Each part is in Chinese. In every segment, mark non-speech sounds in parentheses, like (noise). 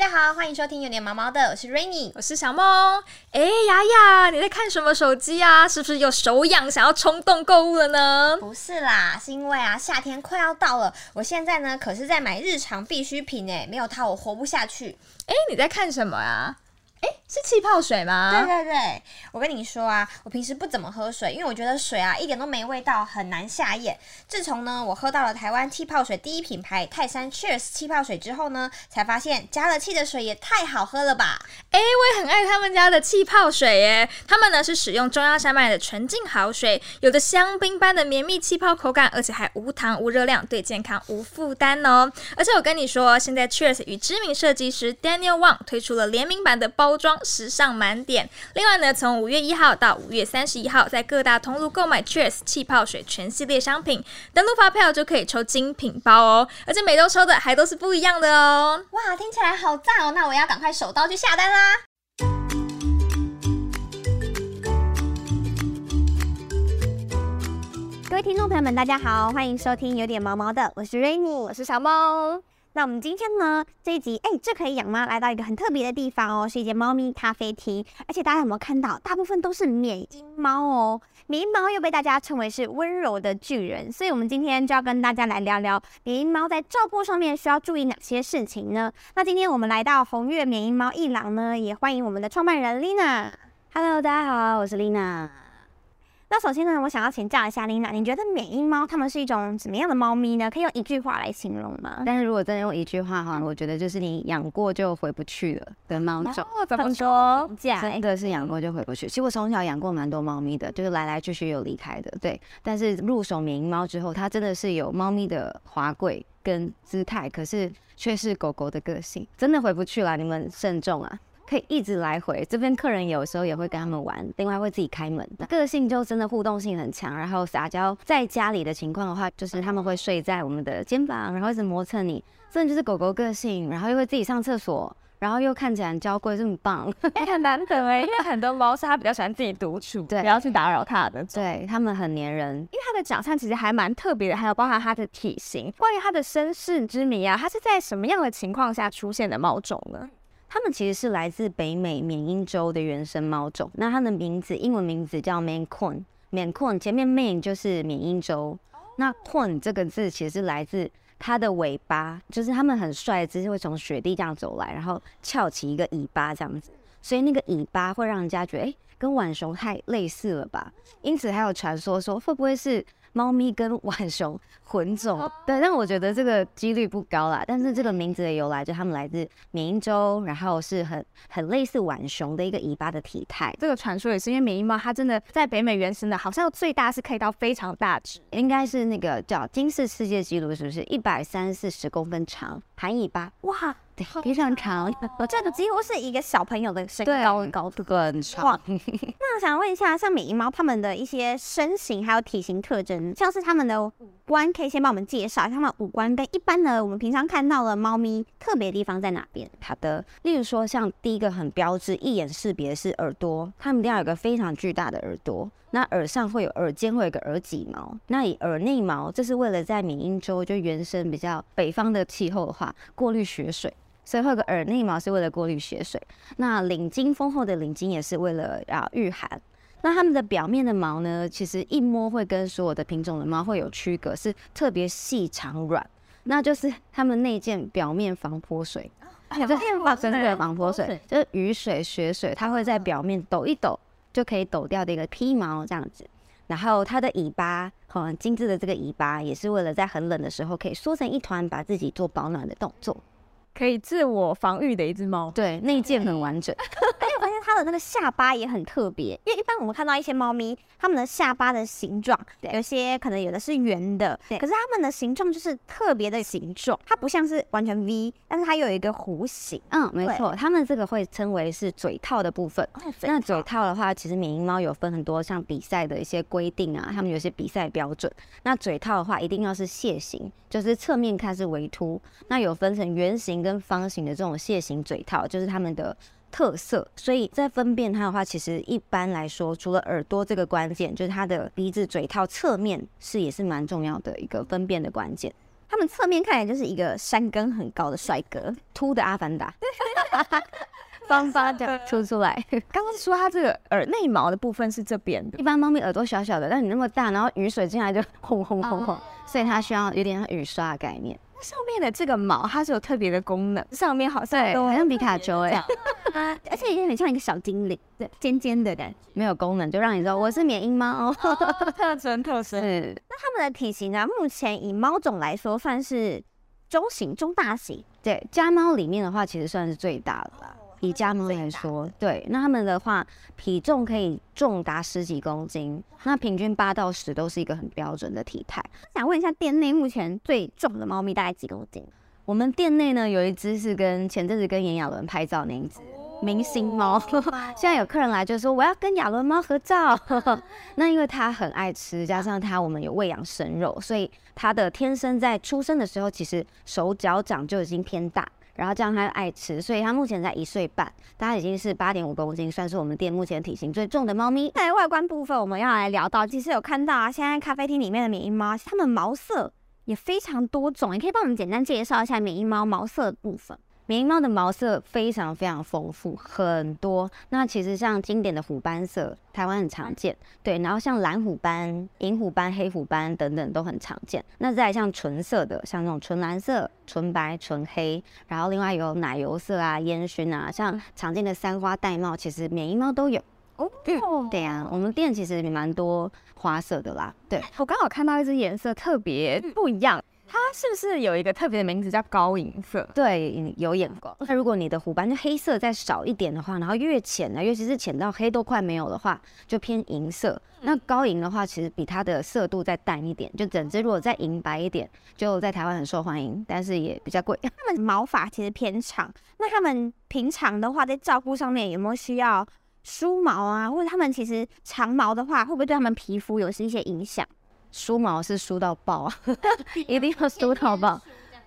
家好，欢迎收听有点毛毛的，我是 Rainy，我是小梦。哎，雅雅，你在看什么手机啊？是不是有手痒，想要冲动购物了呢？不是啦，是因为啊，夏天快要到了，我现在呢可是在买日常必需品哎，没有它我活不下去。哎，你在看什么啊？哎，是气泡水吗？对对对，我跟你说啊，我平时不怎么喝水，因为我觉得水啊一点都没味道，很难下咽。自从呢我喝到了台湾气泡水第一品牌泰山 Cheers 气泡水之后呢，才发现加了气的水也太好喝了吧！哎，我也很爱他们家的气泡水耶。他们呢是使用中央山脉的纯净好水，有着香槟般的绵密气泡口感，而且还无糖无热量，对健康无负担哦。而且我跟你说，现在 Cheers 与知名设计师 Daniel Wang 推出了联名版的包。包装时尚满点。另外呢，从五月一号到五月三十一号，在各大通路购买 Cheers 气泡水全系列商品，登录发票就可以抽精品包哦。而且每周抽的还都是不一样的哦。哇，听起来好赞哦！那我要赶快手刀去下单啦。各位听众朋友们，大家好，欢迎收听有点毛毛的，我是 Rainy，我是小猫。那我们今天呢这一集，哎，这可以养吗？来到一个很特别的地方哦，是一间猫咪咖啡厅。而且大家有没有看到，大部分都是缅因猫哦。缅因猫又被大家称为是温柔的巨人，所以我们今天就要跟大家来聊聊缅因猫在照顾上面需要注意哪些事情呢？那今天我们来到红月缅因猫一郎呢，也欢迎我们的创办人 Lina。Hello，大家好，我是 Lina。那首先呢，我想要请教一下琳娜，你觉得缅因猫它们是一种怎么样的猫咪呢？可以用一句话来形容吗？但是如果真的用一句话哈，我觉得就是你养过就回不去了的猫种。怎么说？真的是养过就回不去。其实我从小养过蛮多猫咪的，就是来来去去有离开的。对，但是入手缅因猫之后，它真的是有猫咪的华贵跟姿态，可是却是狗狗的个性，真的回不去了。你们慎重啊！可以一直来回，这边客人有时候也会跟他们玩，另外会自己开门，个性就真的互动性很强，然后撒娇。在家里的情况的话，就是他们会睡在我们的肩膀，然后一直磨蹭你，真的就是狗狗个性，然后又会自己上厕所，然后又看起来很娇贵，这么棒，很难得哎，因为很多猫是它比较喜欢自己独处，对，不要去打扰它的，对，它们很粘人，因为它的长相其实还蛮特别的，还有包含它的体型。关于它的身世之谜啊，它是在什么样的情况下出现的猫种呢？它们其实是来自北美缅因州的原生猫种。那它的名字，英文名字叫 Maine Coon。Maine Coon 前面 Maine 就是缅因州。那 Coon 这个字其实是来自它的尾巴，就是它们很帅，只是会从雪地这样走来，然后翘起一个尾巴这样子。所以那个尾巴会让人家觉得，哎，跟浣熊太类似了吧？因此还有传说说，会不会是？猫咪跟浣熊混种，对，但我觉得这个几率不高啦。但是这个名字的由来，就他们来自缅因州，然后是很很类似浣熊的一个尾巴的体态。这个传说也是因为缅因猫，它真的在北美原生的，好像最大是可以到非常大只，应该是那个叫金氏世界纪录，是不是一百三四十公分长，含尾巴？哇！非常长，(laughs) 这个几乎是一个小朋友的身高高度很长。(laughs) 那我想问一下，像美银猫它们的一些身形还有体型特征，像是它们的五官，可以先帮我们介绍一下它们五官跟一般的我们平常看到的猫咪特别地方在哪边？好的，例如说像第一个很标志、一眼识别是耳朵，它们一定要有个非常巨大的耳朵。那耳上会有耳尖，会有个耳脊毛。那以耳内毛，这是为了在缅因州就原生比较北方的气候的话，过滤血水。所以会有个耳内毛是为了过滤血水，那领巾丰厚的领巾也是为了要御寒。那它们的表面的毛呢，其实一摸会跟所有的品种的猫会有区隔，是特别细长软，那就是它们内件表面防泼水，表面防真的防泼水，就是雨水、雪水，它会在表面抖一抖就可以抖掉的一个披毛这样子。然后它的尾巴很精致的这个尾巴，也是为了在很冷的时候可以缩成一团，把自己做保暖的动作。可以自我防御的一只猫，对，内件很完整。(laughs) 而且我发现它的那个下巴也很特别，因为一般我们看到一些猫咪，它们的下巴的形状，有些可能有的是圆的，可是它们的形状就是特别的形状，它不像是完全 V，但是它有一个弧形。嗯，没错，它们这个会称为是嘴套的部分。那嘴套的话，其实缅因猫有分很多像比赛的一些规定啊，它们有些比赛标准。那嘴套的话，一定要是楔形，就是侧面看是微凸。那有分成圆形跟跟方形的这种蟹形嘴套就是它们的特色，所以在分辨它的话，其实一般来说，除了耳朵这个关键，就是它的鼻子嘴套侧面是也是蛮重要的一个分辨的关键。他们侧面看起来就是一个山根很高的帅哥，秃的阿凡达，(laughs) 方方这样 (laughs) 凸出来。刚刚说它这个耳内毛的部分是这边的一，般猫咪耳朵小小的，但你那么大，然后雨水进来就轰轰轰轰，所以它需要有点像雨刷的概念。上面的这个毛它是有特别的功能，上面好像对，都好像皮卡丘哎、(laughs) 而且也很像一个小精灵，对，尖尖的感觉。没有功能就让你知道我是缅因猫哦。特征特征。(laughs) 是，那它们的体型呢，目前以猫种来说算是中型、中大型。对，家猫里面的话，其实算是最大的啦。以家猫来说，对，那他们的话，体重可以重达十几公斤，那平均八到十都是一个很标准的体态。想问一下，店内目前最重的猫咪大概几公斤？我们店内呢有一只是跟前阵子跟炎亚纶拍照那一只明星猫，(laughs) 现在有客人来就说我要跟亚伦猫合照。(laughs) 那因为它很爱吃，加上它我们有喂养生肉，所以它的天生在出生的时候其实手脚掌就已经偏大。然后这样它爱吃，所以它目前在一岁半，它已经是八点五公斤，算是我们店目前体型最重的猫咪。在外观部分，我们要来聊到，其实有看到啊，现在咖啡厅里面的缅因猫，它们毛色也非常多种，你可以帮我们简单介绍一下缅因猫毛色的部分。缅因猫的毛色非常非常丰富，很多。那其实像经典的虎斑色，台湾很常见，对。然后像蓝虎斑、银虎斑、黑虎斑等等都很常见。那再像纯色的，像那种纯蓝色、纯白、纯黑，然后另外有奶油色啊、烟熏啊，像常见的三花玳瑁，其实缅因猫都有。哦，对呀、我们店其实也蛮多花色的啦。对，我刚好看到一只颜色特别不一样，它是不是有一个特别的名字叫高银色？对，有眼光。那如果你的虎斑就黑色再少一点的话，然后越浅呢，尤其是浅到黑都快没有的话，就偏银色。那高银的话，其实比它的色度再淡一点，就整只如果再银白一点，就在台湾很受欢迎，但是也比较贵。(laughs) 它们毛发其实偏长，那它们平常的话，在照顾上面有没有需要梳毛啊？或者它们其实长毛的话，会不会对它们皮肤有是一些影响？梳毛是梳到爆啊，(laughs) 一定要梳到爆。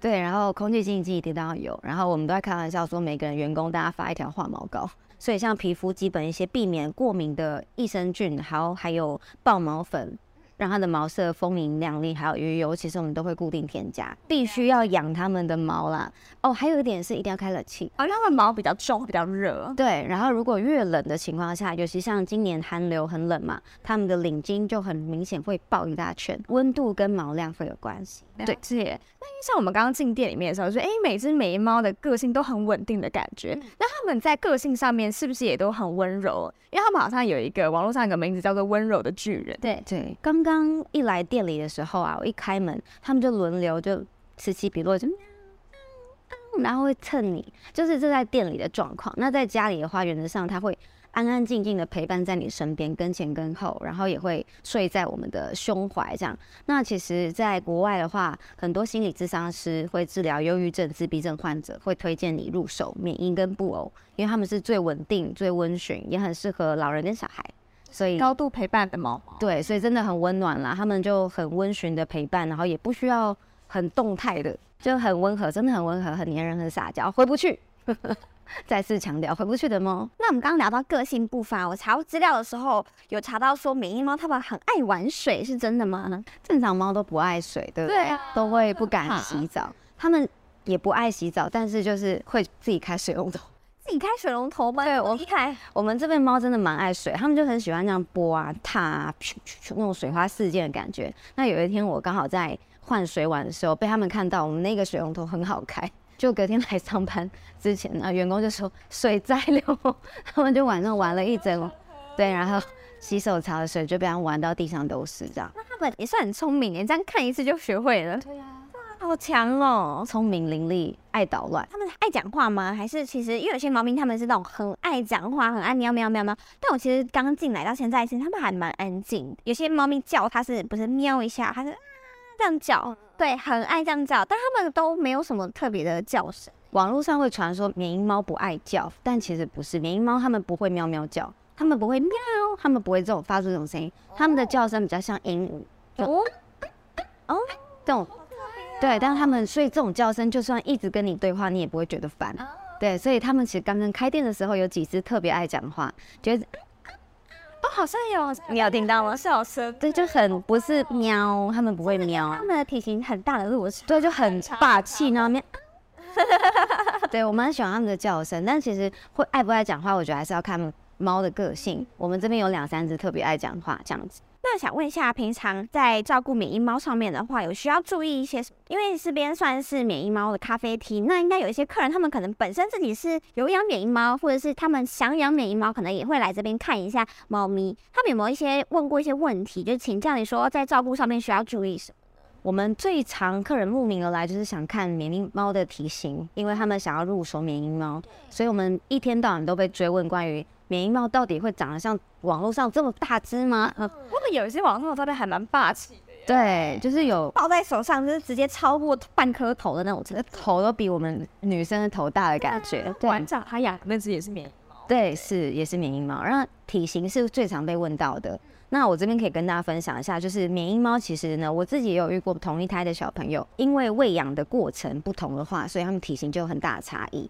对，然后空气净化一定要有，然后我们都在开玩笑说，每个人员工大家发一条化毛膏，所以像皮肤基本一些避免过敏的益生菌，还有还有爆毛粉，让它的毛色丰盈亮丽，还有鱼油，其实我们都会固定添加，必须要养它们的毛啦。哦，还有一点是一定要开冷气。好像它们毛比较重，比较热。对，然后如果越冷的情况下，尤其像今年寒流很冷嘛，它们的领巾就很明显会爆一大圈，温度跟毛量会有关系。对，是耶。那因为像我们刚刚进店里面的时候，说，哎，每只眉猫的个性都很稳定的感觉。那它们在个性上面是不是也都很温柔？因为它们好像有一个网络上有个名字叫做“温柔的巨人”。对，对，刚刚一来店里的时候啊，我一开门，他们就轮流就此起彼落，就然后会蹭你，就是这在店里的状况。那在家里的话，原则上他会安安静静的陪伴在你身边，跟前跟后，然后也会睡在我们的胸怀这样。那其实，在国外的话，很多心理咨商师会治疗忧郁症、自闭症患者，会推荐你入手缅因跟布偶，因为他们是最稳定、最温驯，也很适合老人跟小孩。所以高度陪伴的猫猫。对，所以真的很温暖啦。他们就很温驯的陪伴，然后也不需要很动态的，就很温和，真的很温和，很黏人，很撒娇，回不去。(laughs) 再次强调，回不去的猫。那我们刚刚聊到个性部分啊，我查资料的时候有查到说缅因猫它们很爱玩水，是真的吗？正常猫都不爱水，对不对？啊，都会不敢洗澡。它们也不爱洗澡，但是就是会自己开水龙头。自己开水龙头吗？对我厉害。我们这边猫真的蛮爱水，它们就很喜欢这样拨啊、踏啊、噗噗噗那种水花四溅的感觉。那有一天我刚好在换水碗的时候，被他们看到我们那个水龙头很好开，(laughs) 就隔天来上班之前呢，员工就说水在流，他们就晚上玩了一整，对，然后洗手槽的水就被他们玩到地上都是这样，那他们也算很聪明耶，这样看一次就学会了。对啊，好强哦！聪明伶俐，爱捣乱。他们爱讲话吗？还是其实因为有些猫咪他们是那种很爱讲话，很爱喵喵喵喵。但我其实刚进来到现在，其实他们还蛮安静。有些猫咪叫，它是不是喵一下，它是啊这样叫，对，很爱这样叫。但它们都没有什么特别的叫声。网络上会传说缅因猫不爱叫，但其实不是，缅因猫它们不会喵喵叫，它们不会喵，它们不会这种发出这种声音，它们的叫声比较像鹦鹉，就哦哦，这种，对，但是它们所以这种叫声就算一直跟你对话，你也不会觉得烦，对，所以他们其实刚刚开店的时候有几只特别爱讲话，觉得。哦，好像有，你有听到吗？小声，对，就很不是喵，他们不会喵他，们的体型很大的鹿是对，就很霸气，然后面。(laughs) 对我蛮喜欢他们的叫声，但其实会爱不爱讲话，我觉得还是要看猫的个性。我们这边有两三只特别爱讲话，这样子。那想问一下，平常在照顾免疫猫上面的话，有需要注意一些什么？因为这边算是免疫猫的咖啡厅，那应该有一些客人，他们可能本身自己是有养免疫猫，或者是他们想养免疫猫，可能也会来这边看一下猫咪。他们有没有一些问过一些问题，就请教你说在照顾上面需要注意什么？我们最常客人慕名而来，就是想看免疫猫的体型，因为他们想要入手免疫猫，所以我们一天到晚都被追问关于缅因猫到底会长得像网络上这么大只吗？呃，他们有一些网上的照片还蛮霸气的。对，就是有抱在手上就是直接超过半颗头的那种。头都比我们女生的头大的感觉。对馆长他养那只也是缅因猫，对，是也是缅因猫，然后体型是最常被问到的。那我这边可以跟大家分享一下，就是缅因猫其实呢，我自己也有遇过同一胎的小朋友，因为喂养的过程不同的话，所以他们体型就有很大的差异。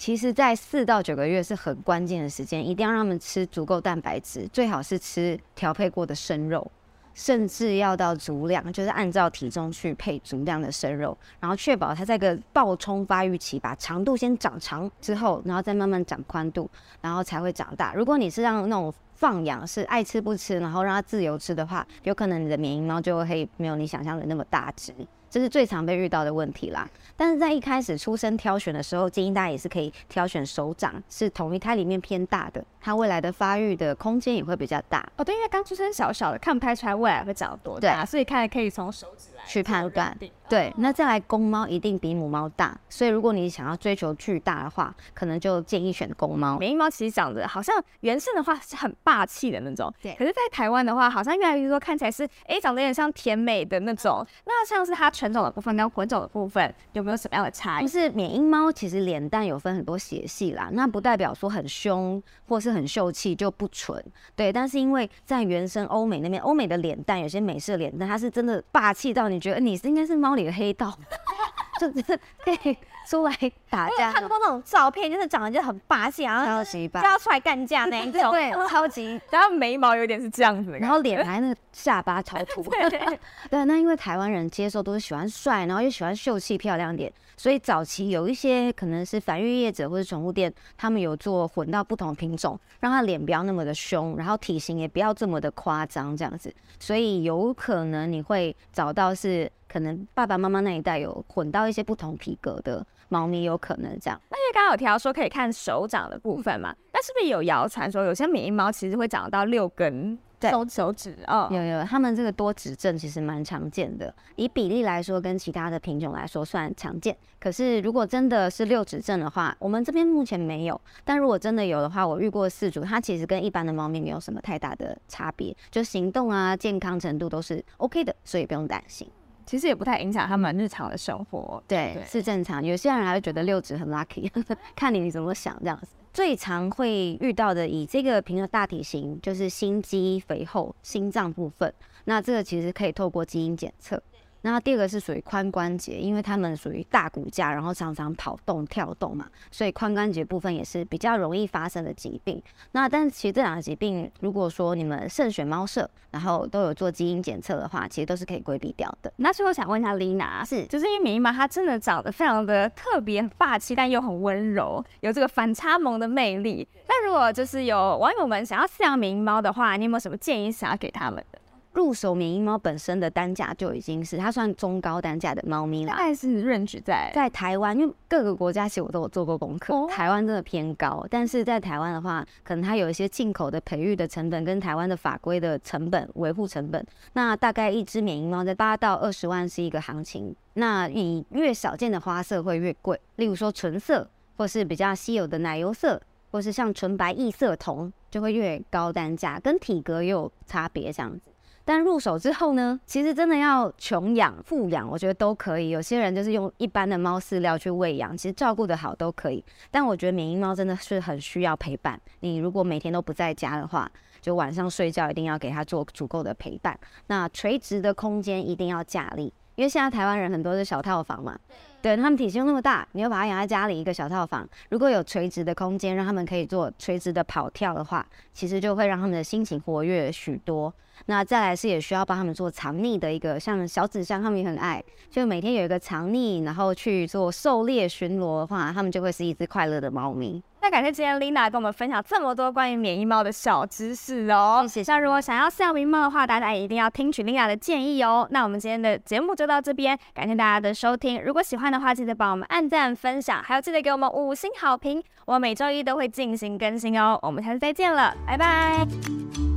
其实，在四到九个月是很关键的时间，一定要让他们吃足够蛋白质，最好是吃调配过的生肉，甚至要到足量，就是按照体重去配足量的生肉，然后确保它在个暴冲发育期，把长度先长长之后，然后再慢慢长宽度，然后才会长大。如果你是让那种放养是爱吃不吃，然后让它自由吃的话，有可能你的缅因猫就会没有你想象的那么大只，这是最常被遇到的问题啦。但是在一开始出生挑选的时候，建议大家也是可以挑选手掌是同一胎里面偏大的，它未来的发育的空间也会比较大，哦，对，因为刚出生小小的，看不太出来未来会长多大，所以看可以从手指来去判断。对，那再来公猫一定比母猫大，所以如果你想要追求巨大的话，可能就建议选公猫。缅因猫其实长得好像原生的话是很霸气的那种，对可是，在台湾的话，好像越来越多看起来是，哎、长得有点像甜美的那种。那像是它纯种的部分跟混种的部分，有没有什么样的差异就？是缅因猫其实脸蛋有分很多血系啦，那不代表说很凶或是很秀气就不纯，对。但是因为在原生欧美那边，欧美的脸蛋有些美式的脸蛋，它是真的霸气到你觉得你是应该是猫里的黑道，(laughs) 就是可以出来打架。看过那种照片，就是长得就很霸气，然后超级霸。就要出来干架那一种。对，超级，(laughs) 然后眉毛有点是这样子的，然后脸还那个下巴超凸，(laughs) 对，那因为台湾人接受都是喜欢帅，然后又喜欢秀气漂亮点，所以早期有一些可能是繁育业者或者宠物店，他们有做混到不同品种，让它脸不要那么的凶，然后体型也不要这么的夸张这样子，所以有可能你会找到是可能爸爸妈妈那一代有混到一些不同皮格的猫咪，有可能这样。那因为刚刚有提到说可以看手掌的部分嘛，那是不是有谣传说有些缅因猫其实会长到六根手手指哦？有有，他们这个多指症其实蛮常见的，以比例来说，跟其他的品种来说算常见。可是如果真的是六指症的话，我们这边目前没有。但如果真的有的话，我遇过四组，它其实跟一般的猫咪没有什么太大的差别，就行动啊、健康程度都是 OK 的，所以不用担心。其实也不太影响他们日常的生活。对，对是正常。有些人还会觉得六指很 lucky，(laughs) 看你怎么想这样子。最常会遇到的，以这个平的大体型，就是心肌肥厚、心脏部分。那这个其实可以透过基因检测。那第二个是属于髋关节，因为它们属于大骨架，然后常常跑动、跳动嘛，所以髋关节部分也是比较容易发生的疾病。那但是其实这两个疾病，如果说你们慎选猫舍，然后都有做基因检测的话，其实都是可以规避掉的。那最后想问一下 Lina，是就是因为缅因猫它真的长得非常的特别、霸气，但又很温柔，有这个反差萌的魅力。那如果就是有网友们想要饲养缅因猫的话，你有没有什么建议想要给他们的？入手缅因猫本身的单价就已经是它算中高单价的猫咪了。大概是 range 在在台湾，因为各个国家其实我都有做过功课，哦台湾真的偏高，但是在台湾的话，可能它有一些进口的培育的成本跟台湾的法规的成本、维护成本，那大概一只缅因猫在八到二十万是一个行情。那你越少见的花色会越贵，例如说纯色，或是比较稀有的奶油色，或是像纯白异色瞳，就会越高单价，跟体格也有差别这样子。但入手之后呢，其实真的要穷养、富养，我觉得都可以。有些人就是用一般的猫饲料去喂养，其实照顾得好都可以。但我觉得缅因猫真的是很需要陪伴。你如果每天都不在家的话，就晚上睡觉一定要给它做足够的陪伴。那垂直的空间一定要架立。因为现在台湾人很多是小套房嘛，对，他们体型那么大，你又把它养在家里一个小套房，如果有垂直的空间，让他们可以做垂直的跑跳的话，其实就会让他们的心情活跃许多。那再来是也需要帮他们做藏匿的一个，像小纸箱，他们也很爱，就每天有一个藏匿，然后去做狩猎巡逻的话，他们就会是一只快乐的猫咪。那感谢今天 Lina 跟我们分享这么多关于免疫猫的小知识哦。谢谢那如果想要饲养缅因猫的话，大家一定要听取 Lina 的建议哦。那我们今天的节目就到这边，感谢大家的收听。如果喜欢的话，记得帮我们按赞、分享，还有记得给我们五星好评。我每周一都会进行更新哦。我们下次再见了，拜拜。